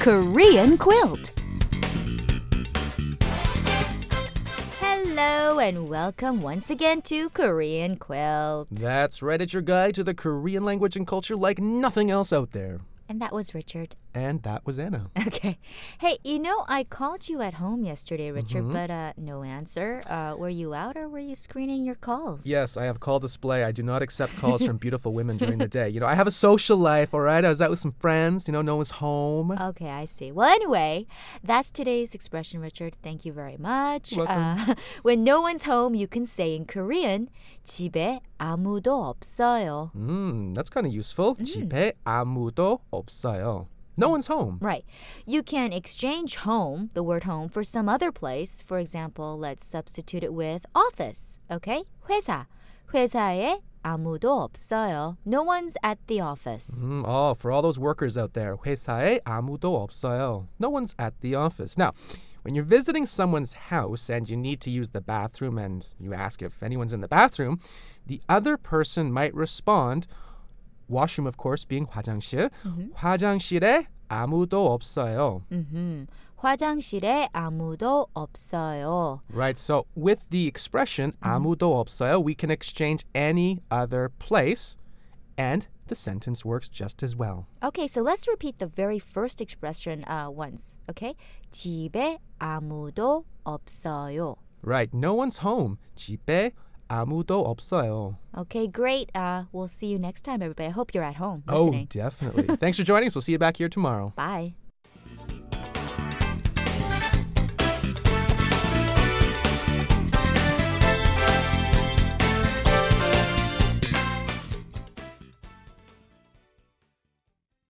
Korean quilt. Hello and welcome once again to Korean Quilt. That's right, it's your guide to the Korean language and culture like nothing else out there. And that was Richard. And that was Anna. Okay. Hey, you know, I called you at home yesterday, Richard, but uh, no answer. Uh, were you out or were you screening your calls? Yes, I have call display. I do not accept calls from beautiful women during the day. You know, I have a social life, all right? I was out with some friends, you know, no one's home. Okay, I see. Well, anyway, that's today's expression, Richard. Thank you very much. Welcome. Uh, when no one's home, you can say in Korean, 집에 아무도 없어요. Mm, that's kind of useful. 집에 아무도 없어요. No one's home. Right. You can exchange home, the word home, for some other place. For example, let's substitute it with office. Okay? 회사. 회사에 아무도 없어요. No one's at the office. Mm, oh, for all those workers out there, 회사에 아무도 없어요. No one's at the office. Now, when you're visiting someone's house and you need to use the bathroom and you ask if anyone's in the bathroom, the other person might respond, washroom of course being 화장실, 화장실에 아무도 없어요. Mhm. 화장실에 아무도 없어요. Right, so with the expression 아무도 없어요, we can exchange any other place and the sentence works just as well. Okay, so let's repeat the very first expression uh, once. Okay? 집에 아무도 없어요. Right, no one's home. 집에 아무도 없어요. Okay, great. Uh, we'll see you next time, everybody. I hope you're at home Oh, listening. definitely. Thanks for joining us. We'll see you back here tomorrow. Bye.